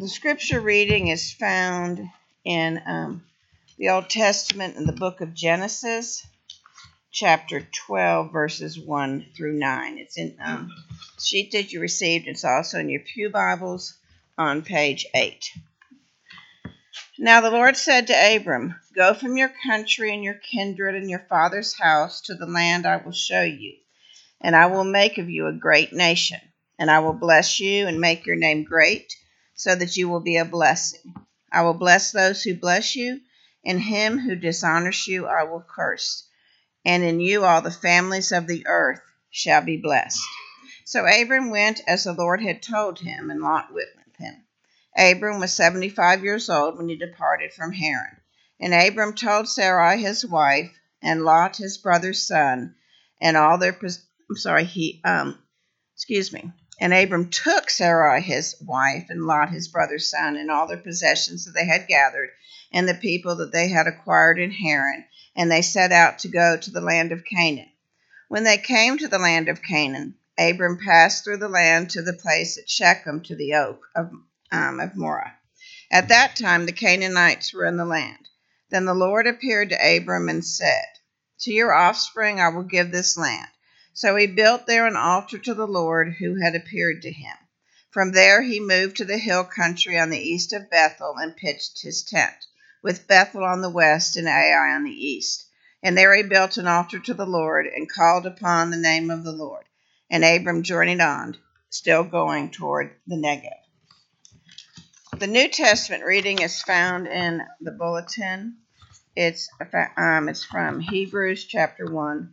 The scripture reading is found in um, the Old Testament in the book of Genesis, chapter 12, verses 1 through 9. It's in um, sheet that you received. It's also in your Pew Bibles on page 8. Now the Lord said to Abram, Go from your country and your kindred and your father's house to the land I will show you, and I will make of you a great nation, and I will bless you and make your name great so that you will be a blessing. I will bless those who bless you, and him who dishonors you I will curse. And in you all the families of the earth shall be blessed. So Abram went as the Lord had told him, and Lot went with him. Abram was seventy five years old when he departed from Haran. And Abram told Sarai his wife, and Lot his brother's son, and all their I'm sorry, he um excuse me. And Abram took Sarai his wife, and Lot his brother's son, and all their possessions that they had gathered, and the people that they had acquired in Haran, and they set out to go to the land of Canaan. When they came to the land of Canaan, Abram passed through the land to the place at Shechem to the oak of, um, of Moreh. At that time the Canaanites were in the land. Then the Lord appeared to Abram and said, To your offspring I will give this land. So he built there an altar to the Lord who had appeared to him. From there he moved to the hill country on the east of Bethel and pitched his tent, with Bethel on the west and Ai on the east. And there he built an altar to the Lord and called upon the name of the Lord. And Abram journeyed on, still going toward the Negev. The New Testament reading is found in the bulletin. It's um, it's from Hebrews chapter one,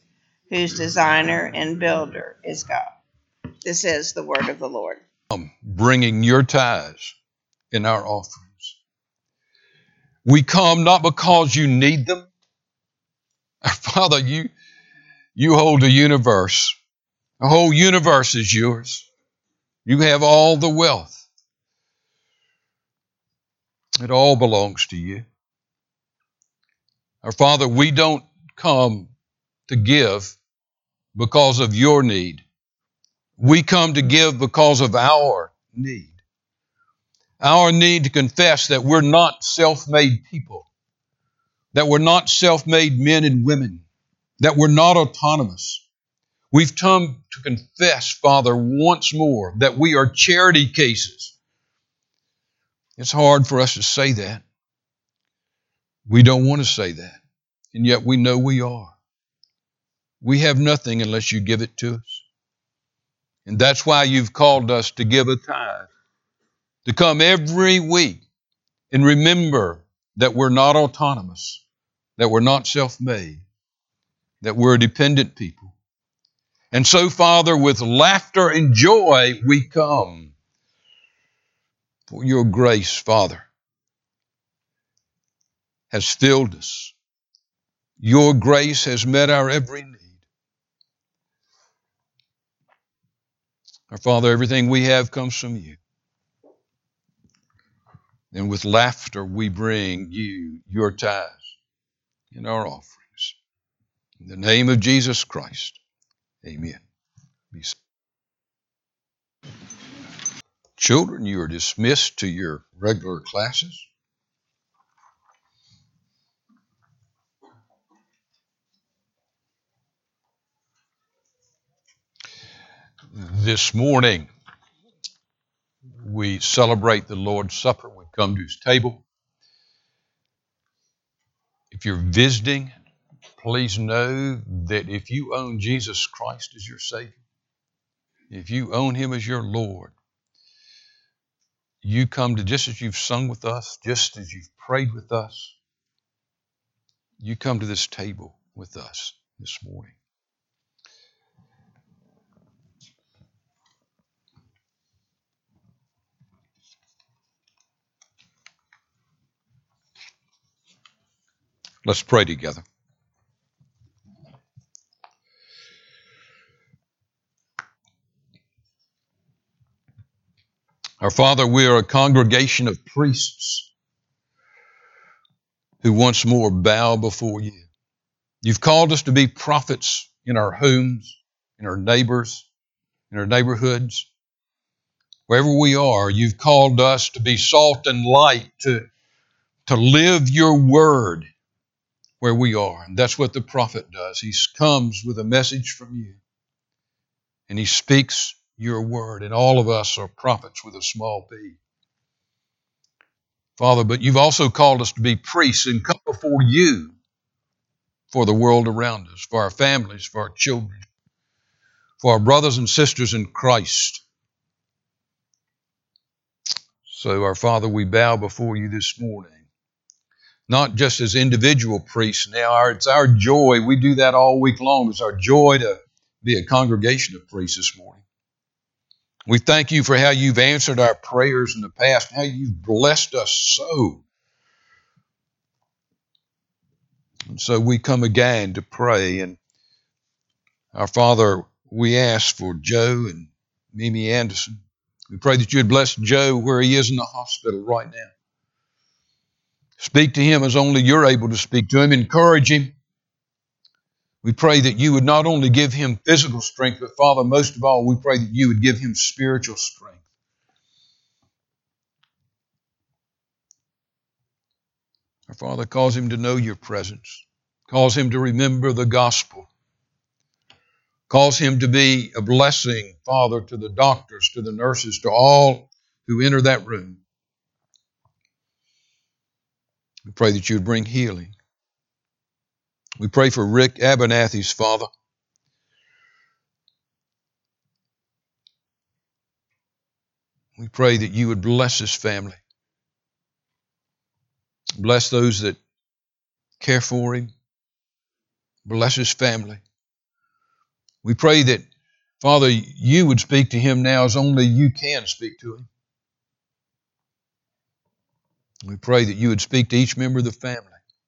whose designer and builder is God. This is the word of the Lord. Um, Bringing your tithes in our offerings. We come not because you need them. Our Father, you, you hold the universe. The whole universe is yours. You have all the wealth. It all belongs to you. Our Father, we don't come to give because of your need. We come to give because of our need. Our need to confess that we're not self made people, that we're not self made men and women, that we're not autonomous. We've come to confess, Father, once more that we are charity cases. It's hard for us to say that. We don't want to say that, and yet we know we are. We have nothing unless you give it to us. And that's why you've called us to give a tithe, to come every week and remember that we're not autonomous, that we're not self made, that we're a dependent people. And so, Father, with laughter and joy, we come for your grace, Father, has filled us. Your grace has met our every need. Our Father, everything we have comes from you. And with laughter, we bring you your tithes and our offerings. In the name of Jesus Christ, amen. Children, you are dismissed to your regular classes. This morning, we celebrate the Lord's Supper. We come to His table. If you're visiting, please know that if you own Jesus Christ as your Savior, if you own Him as your Lord, you come to just as you've sung with us, just as you've prayed with us, you come to this table with us this morning. Let's pray together. Our Father, we are a congregation of priests who once more bow before you. You've called us to be prophets in our homes, in our neighbors, in our neighborhoods. Wherever we are, you've called us to be salt and light, to, to live your word where we are. And that's what the prophet does. He comes with a message from you, and he speaks your word. And all of us are prophets with a small p. Father, but you've also called us to be priests and come before you for the world around us, for our families, for our children, for our brothers and sisters in Christ. So, our Father, we bow before you this morning, not just as individual priests now. It's our joy. We do that all week long. It's our joy to be a congregation of priests this morning. We thank you for how you've answered our prayers in the past, how you've blessed us so. And so we come again to pray. And our Father, we ask for Joe and Mimi Anderson. We pray that you would bless Joe where he is in the hospital right now. Speak to him as only you're able to speak to him. Encourage him. We pray that you would not only give him physical strength, but Father, most of all, we pray that you would give him spiritual strength. Our Father, cause him to know your presence. Cause him to remember the gospel. Cause him to be a blessing, Father, to the doctors, to the nurses, to all who enter that room. We pray that you would bring healing. We pray for Rick Abernathy's father. We pray that you would bless his family. Bless those that care for him. Bless his family. We pray that, Father, you would speak to him now as only you can speak to him. We pray that you would speak to each member of the family,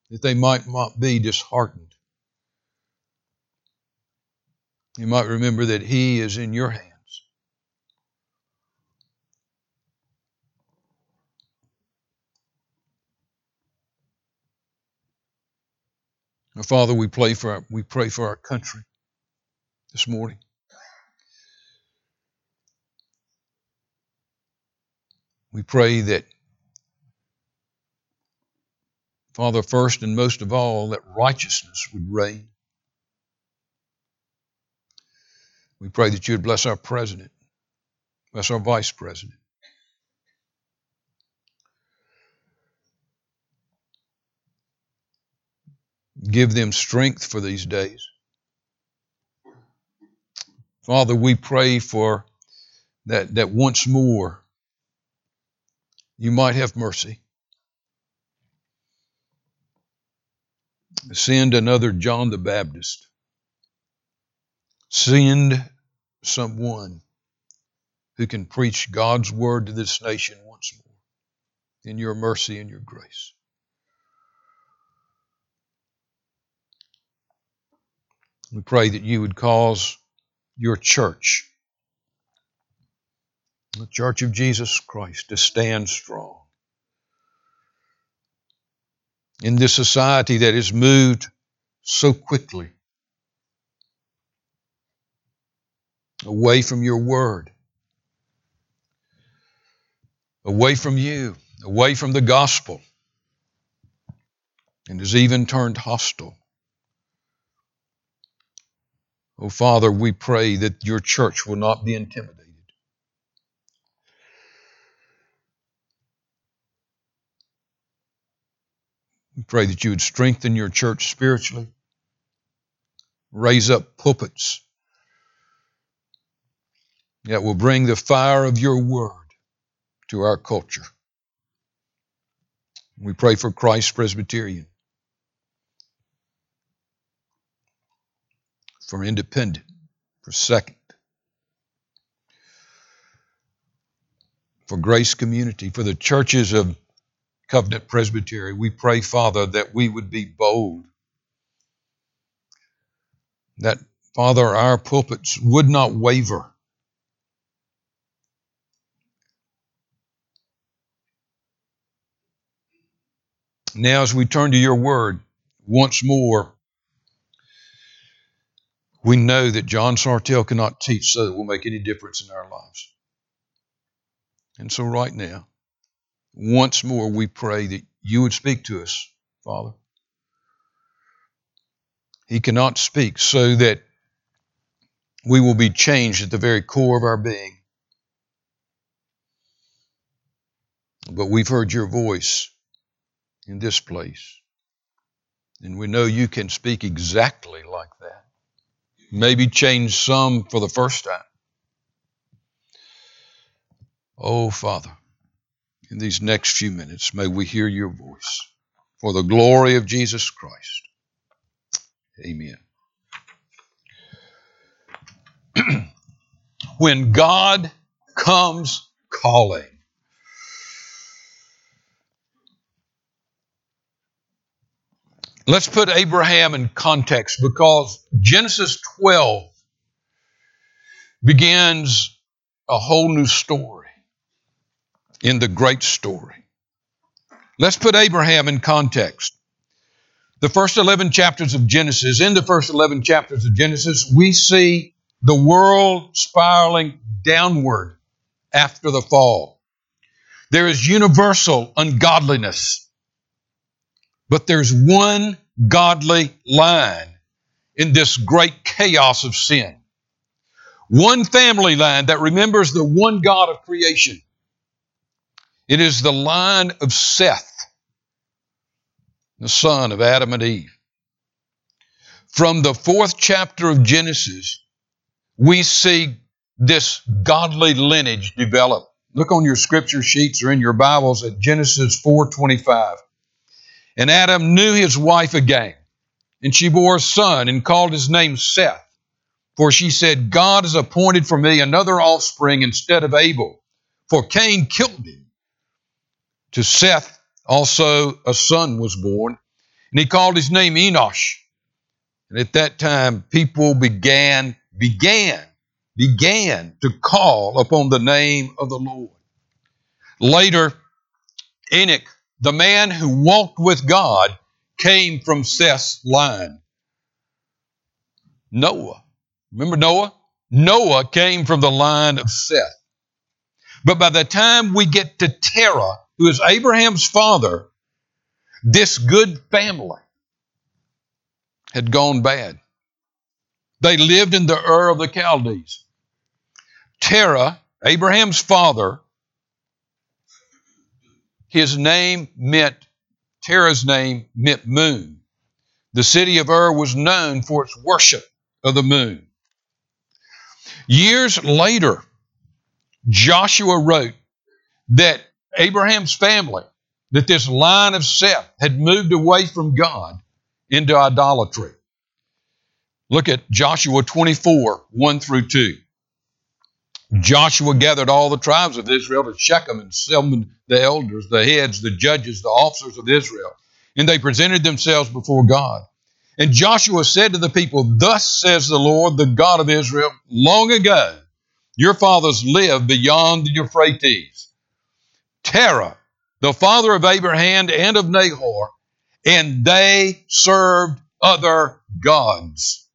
that they might not be disheartened. You might remember that he is in your hands. Now, Father, we pray for our, we pray for our country this morning. We pray that, Father, first and most of all, that righteousness would reign. We pray that you would bless our president, bless our vice president. Give them strength for these days. Father, we pray for that, that once more you might have mercy. Send another John the Baptist. Send someone who can preach God's word to this nation once more in your mercy and your grace. We pray that you would cause your church, the Church of Jesus Christ, to stand strong. In this society that is moved so quickly away from your word, away from you, away from the gospel, and has even turned hostile. Oh, Father, we pray that your church will not be intimidated. We pray that you would strengthen your church spiritually, raise up pulpits that will bring the fire of your word to our culture. We pray for Christ Presbyterian, for Independent, for Second, for Grace Community, for the churches of Covenant Presbytery, we pray, Father, that we would be bold. That, Father, our pulpits would not waver. Now, as we turn to your word, once more, we know that John Sartelle cannot teach so that will make any difference in our lives. And so, right now, once more, we pray that you would speak to us, Father. He cannot speak so that we will be changed at the very core of our being. But we've heard your voice in this place. And we know you can speak exactly like that. Maybe change some for the first time. Oh, Father, in these next few minutes, may we hear your voice for the glory of Jesus Christ. Amen. when God comes calling, Let's put Abraham in context because Genesis 12 begins a whole new story in the great story. Let's put Abraham in context. The first 11 chapters of Genesis, in the first 11 chapters of Genesis, we see the world spiraling downward after the fall. There is universal ungodliness but there's one godly line in this great chaos of sin. One family line that remembers the one God of creation. It is the line of Seth, the son of Adam and Eve. From the fourth chapter of Genesis, we see this godly lineage develop. Look on your scripture sheets or in your Bibles at Genesis 4:25. And Adam knew his wife again, and she bore a son and called his name Seth. For she said, God has appointed for me another offspring instead of Abel, for Cain killed him. To Seth also a son was born, and he called his name Enosh. And at that time, people began, began, began to call upon the name of the Lord. Later, Enoch the man who walked with God came from Seth's line. Noah. Remember Noah? Noah came from the line of Seth. But by the time we get to Terah, who is Abraham's father, this good family had gone bad. They lived in the Ur of the Chaldees. Terah, Abraham's father, his name meant, Terah's name meant moon. The city of Ur was known for its worship of the moon. Years later, Joshua wrote that Abraham's family, that this line of Seth had moved away from God into idolatry. Look at Joshua 24, 1 through 2. Joshua gathered all the tribes of Israel to Shechem and summoned the elders, the heads, the judges, the officers of Israel, and they presented themselves before God. And Joshua said to the people, Thus says the Lord, the God of Israel, long ago your fathers lived beyond the Euphrates. Terah, the father of Abraham and of Nahor, and they served other gods.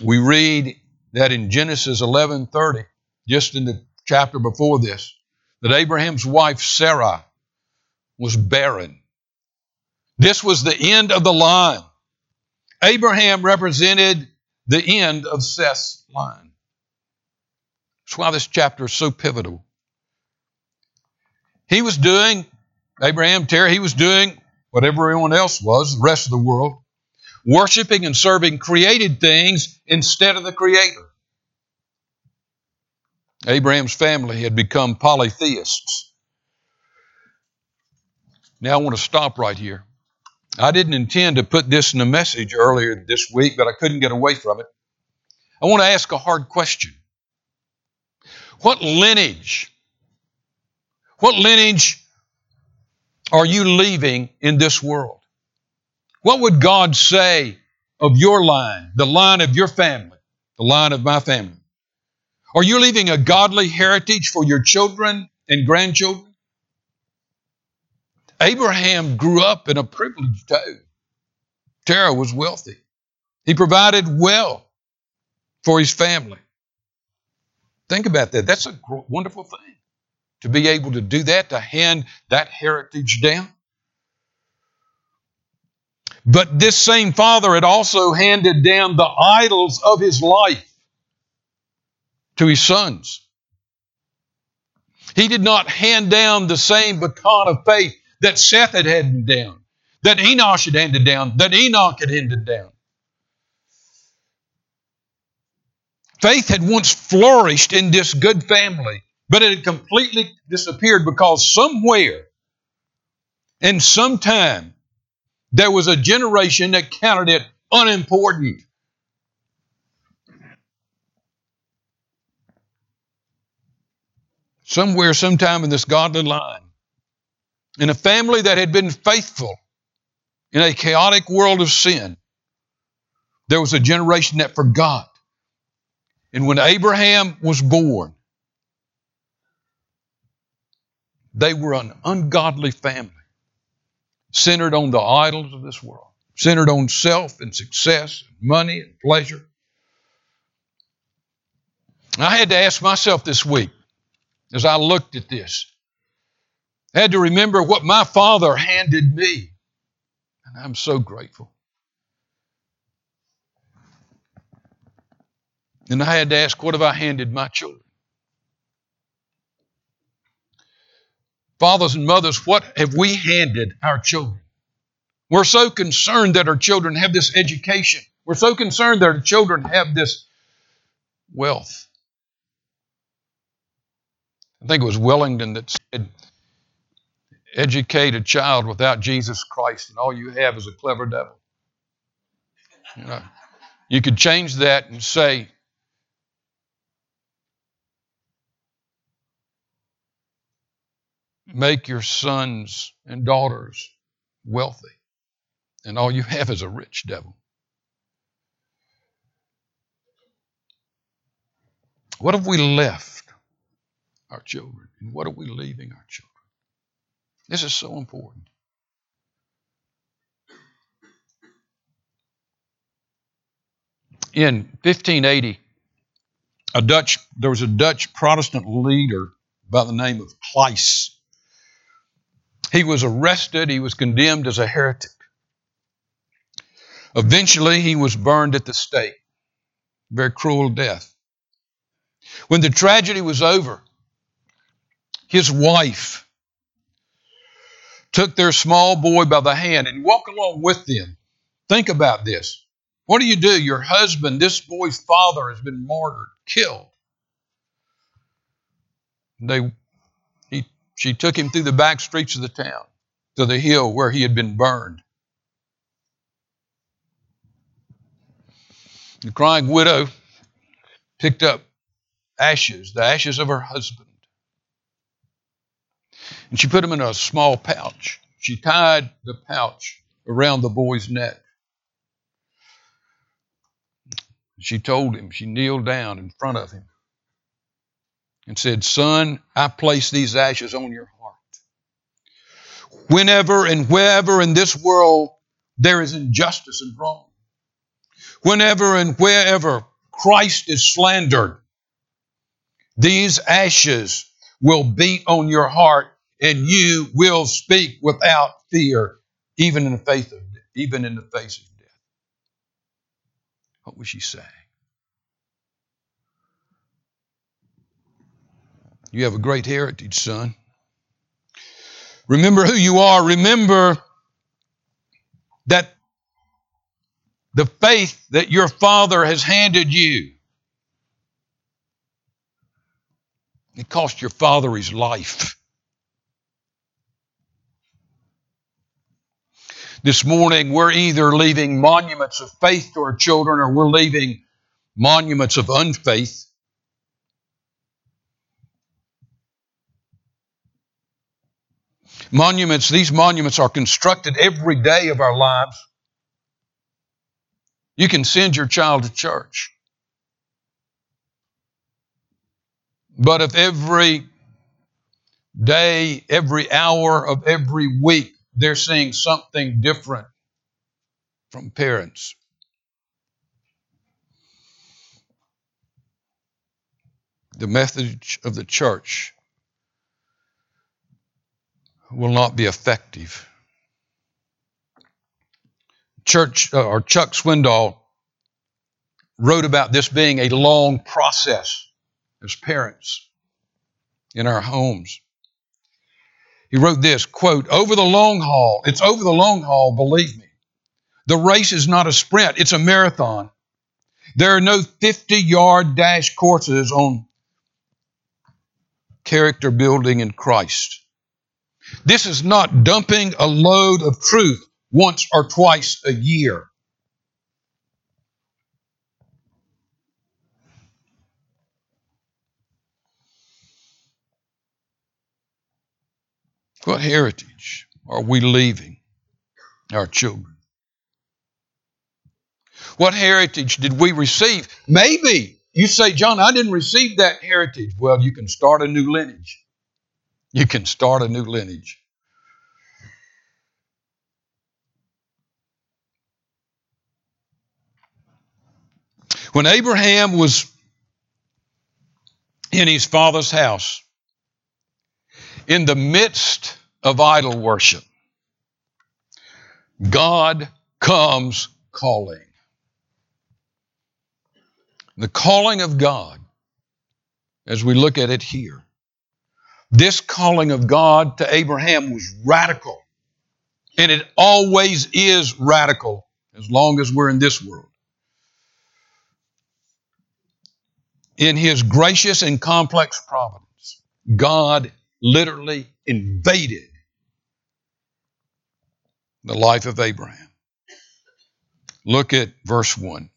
We read that in Genesis 11:30, just in the chapter before this, that Abraham's wife Sarah was barren. This was the end of the line. Abraham represented the end of Seth's line. That's why this chapter is so pivotal. He was doing, Abraham, Terah, he was doing what everyone else was, the rest of the world, worshiping and serving created things instead of the Creator. Abraham's family had become polytheists. Now I want to stop right here. I didn't intend to put this in a message earlier this week, but I couldn't get away from it. I want to ask a hard question. What lineage, What lineage are you leaving in this world? What would God say of your line, the line of your family, the line of my family? Are you leaving a godly heritage for your children and grandchildren? Abraham grew up in a privileged home. Terah was wealthy. He provided well for his family. Think about that. That's a wonderful thing to be able to do that, to hand that heritage down. But this same father had also handed down the idols of his life to his sons. He did not hand down the same baton of faith that Seth had handed down, that Enosh had handed down, that Enoch had handed down. Faith had once flourished in this good family, but it had completely disappeared because somewhere and sometime there was a generation that counted it unimportant. Somewhere, sometime in this godly line, in a family that had been faithful in a chaotic world of sin, there was a generation that forgot. And when Abraham was born, they were an ungodly family, centered on the idols of this world, centered on self and success, and money and pleasure. I had to ask myself this week as I looked at this I had to remember what my father handed me. And I'm so grateful. And I had to ask, what have I handed my children? Fathers and mothers, what have we handed our children? We're so concerned that our children have this education. We're so concerned that our children have this wealth. I think it was Wellington that said, educate a child without Jesus Christ, and all you have is a clever devil. You know, you could change that and say, make your sons and daughters wealthy, and all you have is a rich devil. What have we left our children? And what are we leaving our children? This is so important. In 1580, a Dutch, there was a Dutch Protestant leader by the name of Claes. He was arrested, he was condemned as a heretic. Eventually, he was burned at the stake. Very cruel death. When the tragedy was over, his wife took their small boy by the hand and walked along with them. Think about this. What do you do? Your husband, this boy's father, has been martyred, killed. They, he, she took him through the back streets of the town to the hill where he had been burned. The crying widow picked up ashes, the ashes of her husband, and she put them in a small pouch. She tied the pouch around the boy's neck. She told him, she kneeled down in front of him and said, Son, I place these ashes on your heart. Whenever and wherever in this world there is injustice and wrong, whenever and wherever Christ is slandered, these ashes will beat on your heart and you will speak without fear, even in the face of even in the face of death. What was she saying? You have a great heritage, son. Remember who you are. Remember that the faith that your father has handed you. It cost your father his life. This morning, we're either leaving monuments of faith to our children or we're leaving monuments of unfaith. Monuments, these monuments are constructed every day of our lives. You can send your child to church. But if every day, every hour of every week, they're seeing something different from parents, the message of the church will not be effective. Church uh, or Chuck Swindoll wrote about this being a long process as parents in our homes. He wrote this quote, over the long haul, it's over the long haul, believe me. The race is not a sprint, it's a marathon. There are no 50 yard dash courses on character building in Christ. This is not dumping a load of truth once or twice a year. What heritage are we leaving our children? What heritage did we receive? Maybe you say, John, I didn't receive that heritage. Well, you can start a new lineage. You can start a new lineage. When Abraham was in his father's house, in the midst of idol worship, God comes calling. The calling of God, as we look at it here, this calling of God to Abraham was radical. And it always is radical as long as we're in this world. In his gracious and complex providence, God literally invaded the life of Abraham. Look at verse 1.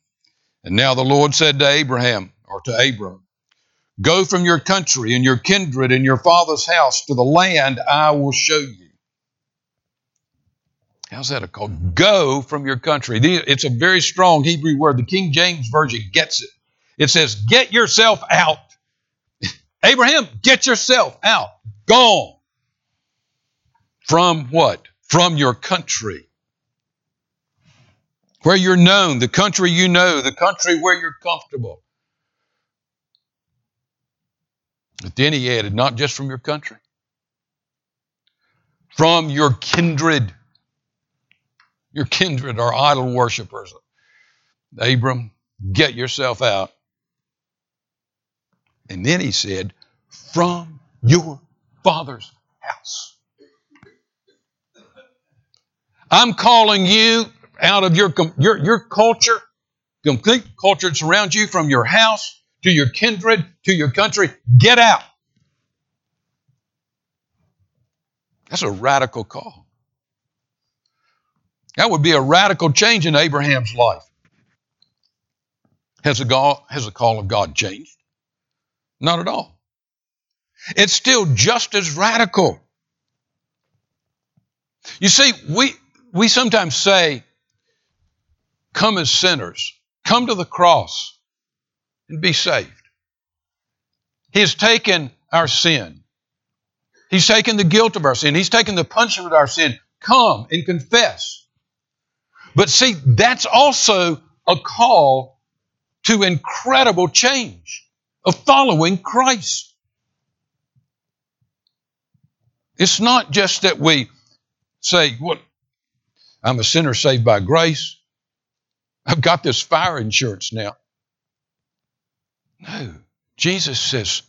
And now the Lord said to Abraham, or to Abram, Go from your country and your kindred and your father's house to the land I will show you. How's that a call? Mm-hmm. Go from your country. It's a very strong Hebrew word. The King James Version gets it. It says, Get yourself out. Abraham, get yourself out. Gone. From what? From your country. Where you're known, the country you know, the country where you're comfortable. But then he added, not just from your country, from your kindred. Your kindred are idol worshippers. Abram, get yourself out. And then he said, from your father's house. I'm calling you out of your, your, your culture, complete culture that surrounds you, from your house to your kindred, to your country. Get out. That's a radical call. That would be a radical change in Abraham's life. Has the, call, has the call of God changed? Not at all. It's still just as radical. You see, we, we sometimes say, come as sinners, come to the cross and be saved. He has taken our sin. He's taken the guilt of our sin. He's taken the punishment of our sin. Come and confess. But see, that's also a call to incredible change of following Christ. It's not just that we say, "What? I'm a sinner saved by grace. I've got this fire insurance now." No. Jesus says,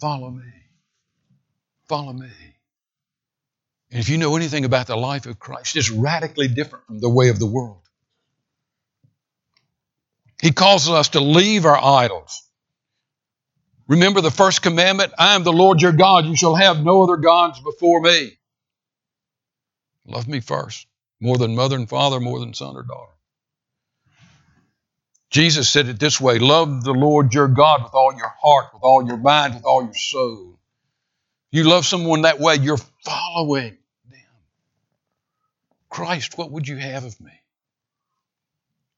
Follow me. Follow me. And if you know anything about the life of Christ, it's radically different from the way of the world. He calls us to leave our idols. Remember the first commandment I am the Lord your God. You shall have no other gods before me. Love me first, more than mother and father, more than son or daughter. Jesus said it this way Love the Lord your God with all your heart, with all your mind, with all your soul. You love someone that way, you're following them. Christ, what would you have of me?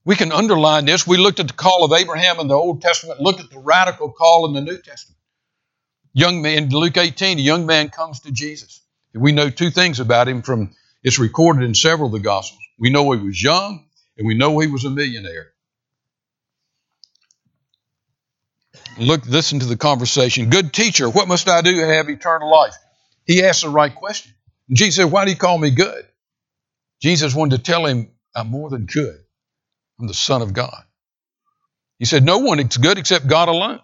We can underline this. We looked at the call of Abraham in the Old Testament, looked at the radical call in the New Testament. Young man, in Luke 18, a young man comes to Jesus. And we know two things about him from it's recorded in several of the Gospels. We know he was young, and we know he was a millionaire. Look, listen to the conversation. Good teacher, what must I do to have eternal life? He asked the right question. Jesus said, Why do you call me good? Jesus wanted to tell him, I'm more than good. I'm the Son of God. He said, No one is good except God alone.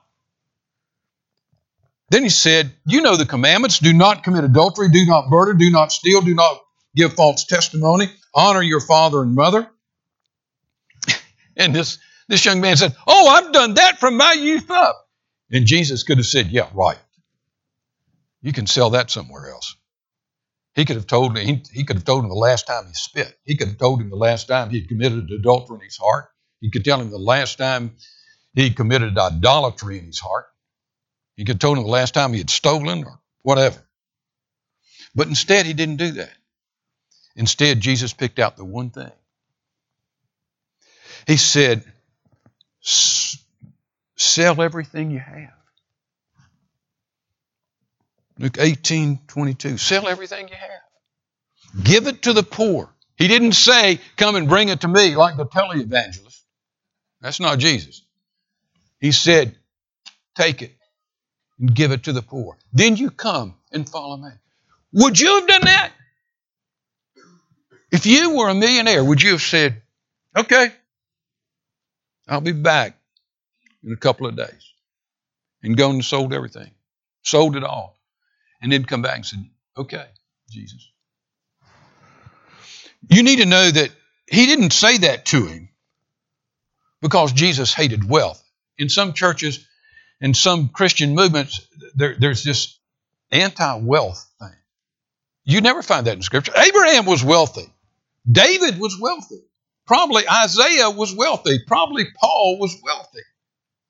Then he said, You know the commandments do not commit adultery, do not murder, do not steal, do not give false testimony, honor your father and mother. and this, this young man said, Oh, I've done that from my youth up. And Jesus could have said, Yeah, right. You can sell that somewhere else. He could have told him, he, he could have told him the last time he spit. He could have told him the last time he committed adultery in his heart. He could tell him the last time he committed idolatry in his heart. He could have told him the last time he had stolen or whatever. But instead, he didn't do that. Instead, Jesus picked out the one thing. He said, Sell everything you have. Luke 18, 22. Sell everything you have. Give it to the poor. He didn't say, Come and bring it to me like the televangelist. That's not Jesus. He said, Take it and give it to the poor. Then you come and follow me. Would you have done that? If you were a millionaire, would you have said, Okay, I'll be back in a couple of days. And gone and sold everything, sold it all. And then come back and said, Okay, Jesus. You need to know that he didn't say that to him because Jesus hated wealth. In some churches and some Christian movements, there, there's this anti wealth thing. You never find that in Scripture. Abraham was wealthy, David was wealthy. Probably Isaiah was wealthy. Probably Paul was wealthy.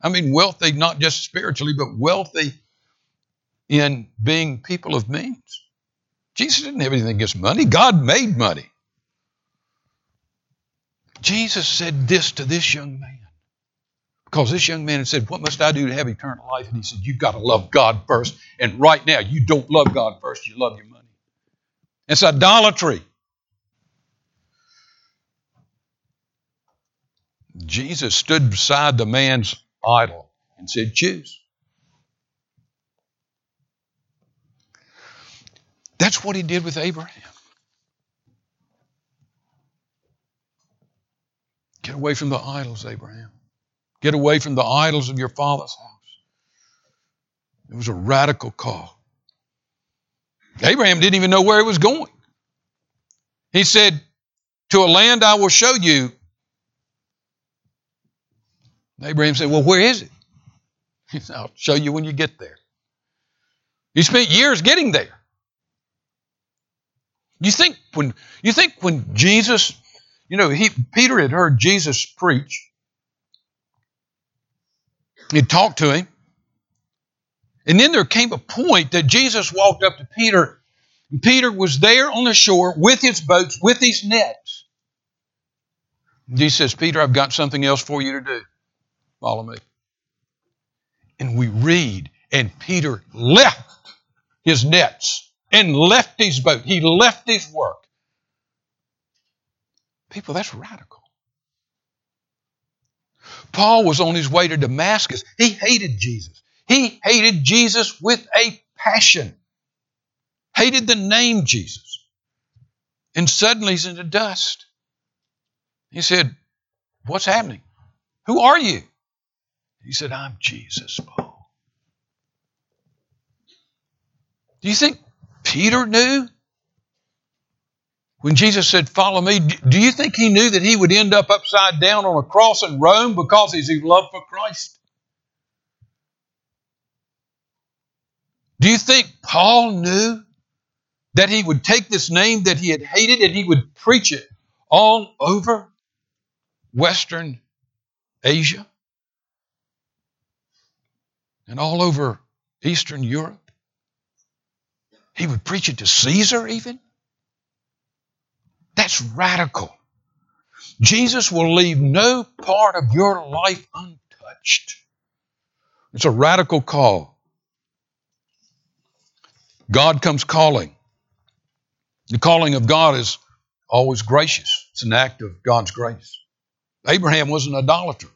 I mean, wealthy not just spiritually, but wealthy in being people of means. Jesus didn't have anything against money, God made money. Jesus said this to this young man. Because this young man had said, What must I do to have eternal life? And he said, You've got to love God first. And right now, you don't love God first, you love your money. It's idolatry. Jesus stood beside the man's idol and said, Choose. That's what he did with Abraham. Get away from the idols, Abraham. Get away from the idols of your father's house. It was a radical call. Abraham didn't even know where he was going. He said, To a land I will show you, Abraham said, Well, where is it? He said, I'll show you when you get there. You spent years getting there. You think when you think when Jesus, you know, he Peter had heard Jesus preach. He talked to him. And then there came a point that Jesus walked up to Peter, and Peter was there on the shore with his boats, with his nets. And says, Peter, I've got something else for you to do. Follow me. And we read, and Peter left his nets and left his boat. He left his work. People, that's radical. Paul was on his way to Damascus. He hated Jesus. He hated Jesus with a passion, hated the name Jesus. And suddenly he's in the dust. He said, What's happening? Who are you? He said, I'm Jesus, Paul. Do you think Peter knew? When Jesus said, Follow me, do you think he knew that he would end up upside down on a cross in Rome because of his love for Christ? Do you think Paul knew that he would take this name that he had hated and he would preach it all over Western Asia? And all over Eastern Europe. He would preach it to Caesar, even. That's radical. Jesus will leave no part of your life untouched. It's a radical call. God comes calling. The calling of God is always gracious, it's an act of God's grace. Abraham was an idolater.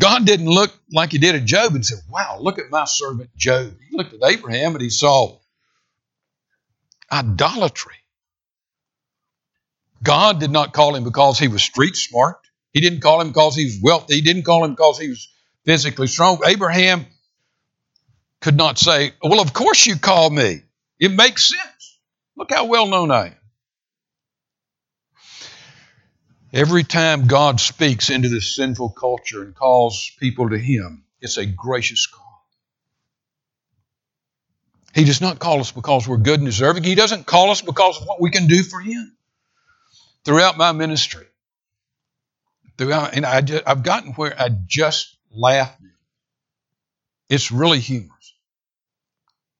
God didn't look like he did at Job and said, Wow, look at my servant Job. He looked at Abraham and he saw idolatry. God did not call him because he was street smart. He didn't call him because he was wealthy. He didn't call him because he was physically strong. Abraham could not say, Well, of course you call me. It makes sense. Look how well known I am. Every time God speaks into this sinful culture and calls people to Him, it's a gracious call. He does not call us because we're good and deserving. He doesn't call us because of what we can do for Him. Throughout my ministry, throughout, and I just, I've gotten where I just laugh. It's really humorous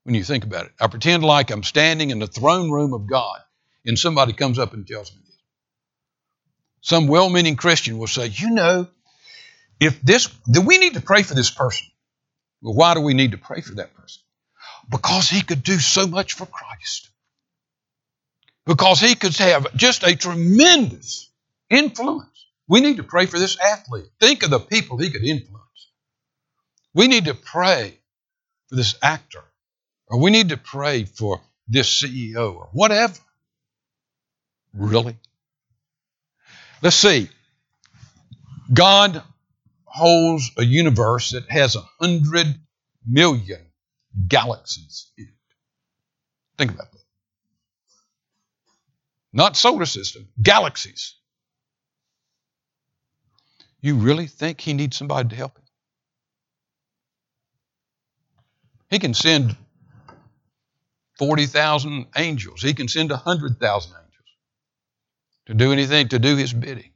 when you think about it. I pretend like I'm standing in the throne room of God, and somebody comes up and tells me some well meaning Christian will say, you know, if this, do we need to pray for this person? Well, why do we need to pray for that person? Because he could do so much for Christ. Because he could have just a tremendous influence. We need to pray for this athlete. Think of the people he could influence. We need to pray for this actor, or we need to pray for this CEO, or whatever. Really? Let's see. God holds a universe that has a hundred million galaxies in it. Think about that. Not solar system, galaxies. You really think he needs somebody to help him? He can send 40,000 angels. He can send 100,000 angels to do anything, to do his bidding.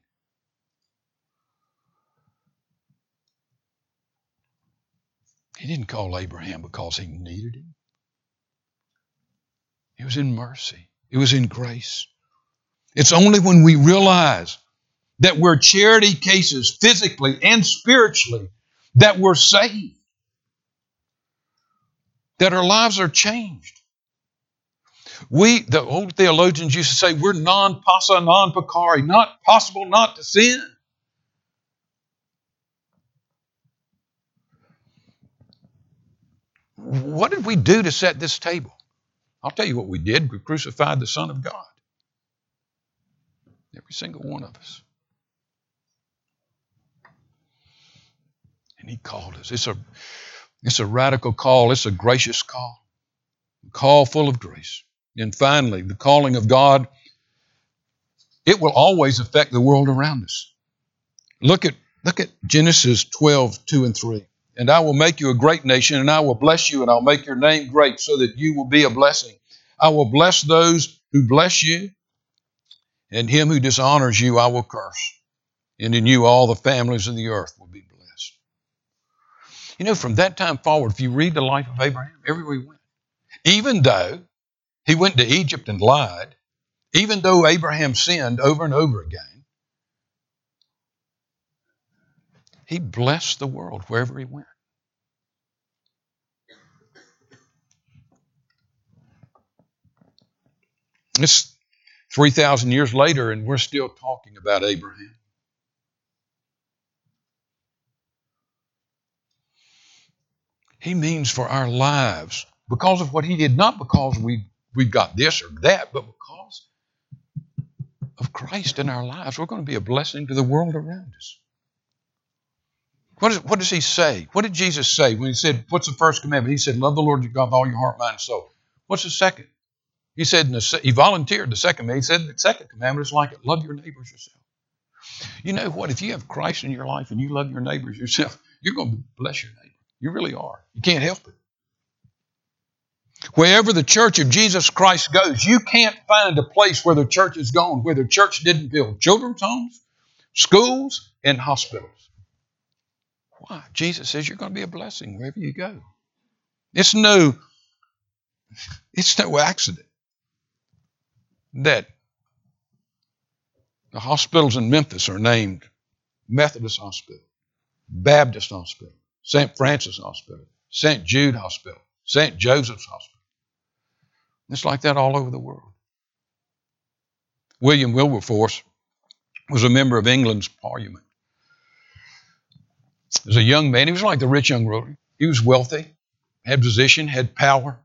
He didn't call Abraham because he needed him. It was in mercy, it was in grace. It's only when we realize that we're charity cases physically and spiritually that we're saved, that our lives are changed. We, the old theologians used to say, we're non posse, non peccare, not possible not to sin. What did we do to set this table? I'll tell you what we did. We crucified the Son of God. Every single one of us. And He called us. It's a, it's a radical call, it's a gracious call, a call full of grace. And finally, the calling of God, it will always affect the world around us. Look at, look at Genesis 12, 2 and 3. And I will make you a great nation, and I will bless you, and I'll make your name great so that you will be a blessing. I will bless those who bless you, and him who dishonors you I will curse. And in you all the families of the earth will be blessed. You know, from that time forward, if you read the life of Abraham, everywhere he went, even though he went to Egypt and lied, even though Abraham sinned over and over again. He blessed the world wherever he went. It's 3,000 years later, and we're still talking about Abraham. He means for our lives because of what he did, not because we we've got this or that, but because of Christ in our lives, we're going to be a blessing to the world around us. What, is, what does he say? What did Jesus say when he said, What's the first commandment? He said, Love the Lord your God with all your heart, mind, and soul. What's the second? He said, the, He volunteered the second. He said, The second commandment is like it love your neighbors yourself. You know what? If you have Christ in your life and you love your neighbors yourself, you're going to bless your neighbor. You really are. You can't help it. Wherever the church of Jesus Christ goes, you can't find a place where the church is gone, where the church didn't build children's homes, schools, and hospitals. Why? Jesus says you're going to be a blessing wherever you go. It's no it's no accident that the hospitals in Memphis are named Methodist Hospital, Baptist Hospital, St. Francis Hospital, St. Jude Hospital, St. Joseph's Hospital. It's like that all over the world. William Wilberforce was a member of England's parliament. As a young man, he was like the rich young ruler. He was wealthy, had position, had power.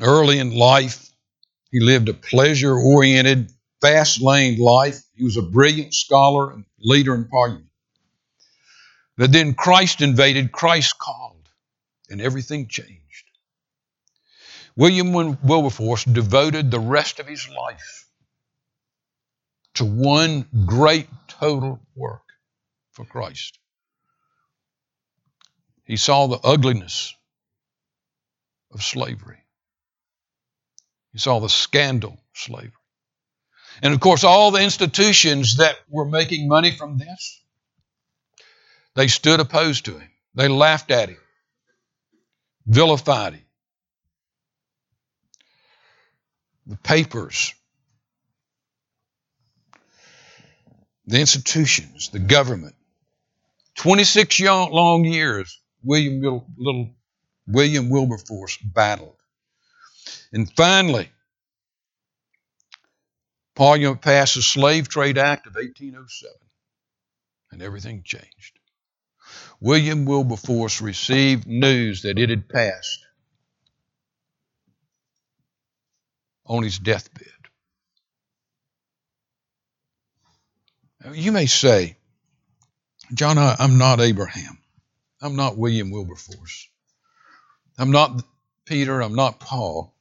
Early in life, he lived a pleasure oriented, fast lane life. He was a brilliant scholar and leader in parliament. But then Christ invaded, Christ called, and everything changed. William Wilberforce devoted the rest of his life to one great total work for Christ. He saw the ugliness of slavery. He saw the scandal of slavery. And of course, all the institutions that were making money from this, they stood opposed to him. They laughed at him, vilified him. the papers, the institutions, the government. 26 long years, William, little William Wilberforce battled. And finally, Parliament passed the Slave Trade Act of 1807, and everything changed. William Wilberforce received news that it had passed on his deathbed. You may say, John, I'm not Abraham. I'm not William Wilberforce. I'm not Peter. I'm not Paul.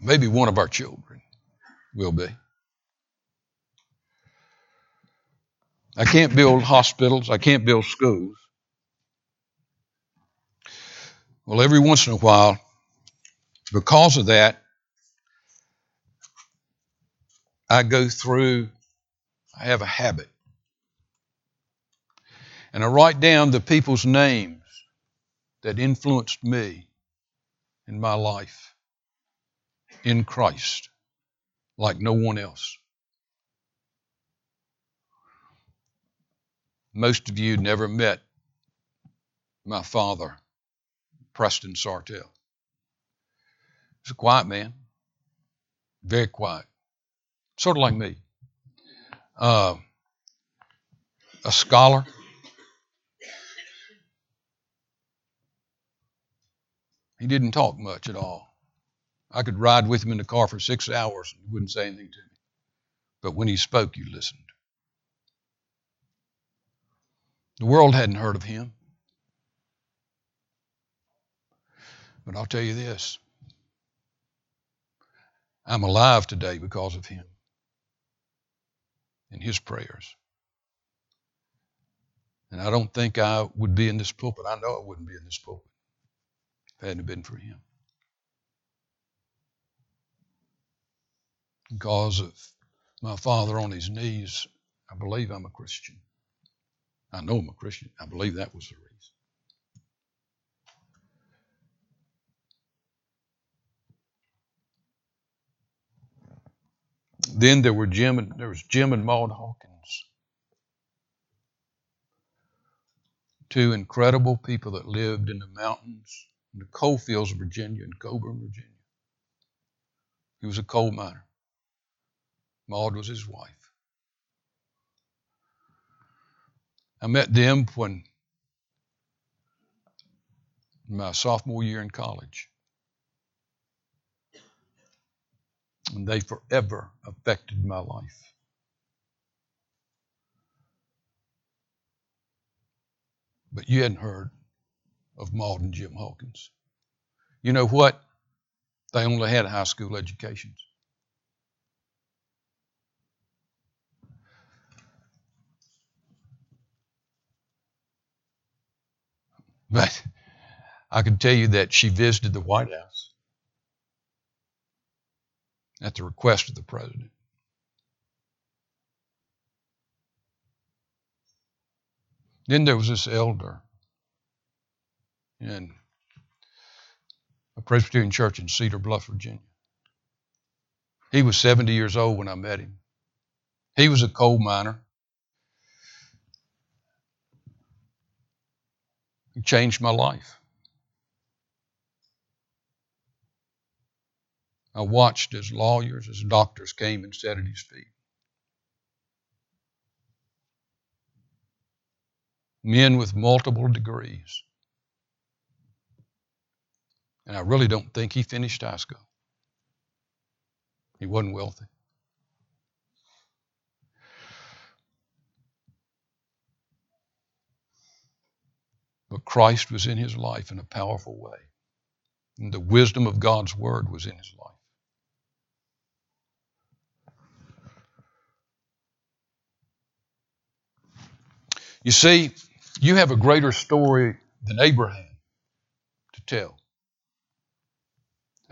Maybe one of our children will be. I can't build hospitals. I can't build schools. Well, every once in a while, because of that, I go through, I have a habit. And I write down the people's names that influenced me in my life in Christ like no one else. Most of you never met my father, Preston Sartelle. He's a quiet man, very quiet, sort of like me. Uh, a scholar. He didn't talk much at all. I could ride with him in the car for six hours and he wouldn't say anything to me. But when he spoke, you listened. The world hadn't heard of him. But I'll tell you this I'm alive today because of him and his prayers. And I don't think I would be in this pulpit. I know I wouldn't be in this pulpit if it hadn't been for him. Because of my father on his knees, I believe I'm a Christian. I know I'm a Christian. I believe that was the reason. Then there were Jim and there was Jim and Maud Hawkins. Two incredible people that lived in the mountains, in the coal fields of Virginia, in Coeburn, Virginia. He was a coal miner. Maud was his wife. I met them when my sophomore year in college. and they forever affected my life. But you hadn't heard of Maud and Jim Hawkins. You know what? They only had high school educations. But I can tell you that she visited the White House. at the request of the president. Then there was this elder in a Presbyterian church in Cedar Bluff, Virginia. He was 70 years old when I met him. He was a coal miner. Changed my life. I watched as lawyers, as doctors came and sat at his feet. Men with multiple degrees. And I really don't think he finished high school. He wasn't wealthy. But Christ was in his life in a powerful way. And the wisdom of God's word was in his life. You see, you have a greater story than Abraham to tell.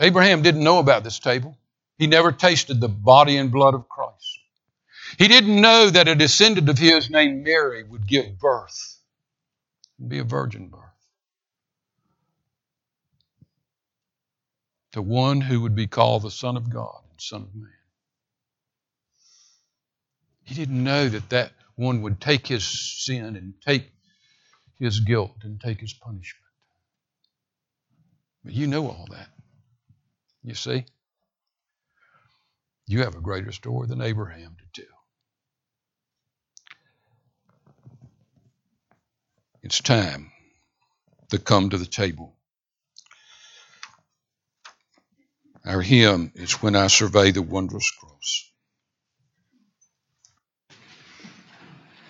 Abraham didn't know about this table. He never tasted the body and blood of Christ. He didn't know that a descendant of his named Mary would give birth, be a virgin birth, to one who would be called the Son of God and Son of Man. He didn't know that that one would take his sin and take his guilt and take his punishment. But you know all that. You see? You have a greater story than Abraham to tell. It's time to come to the table. Our hymn is When I Survey the Wondrous Cross.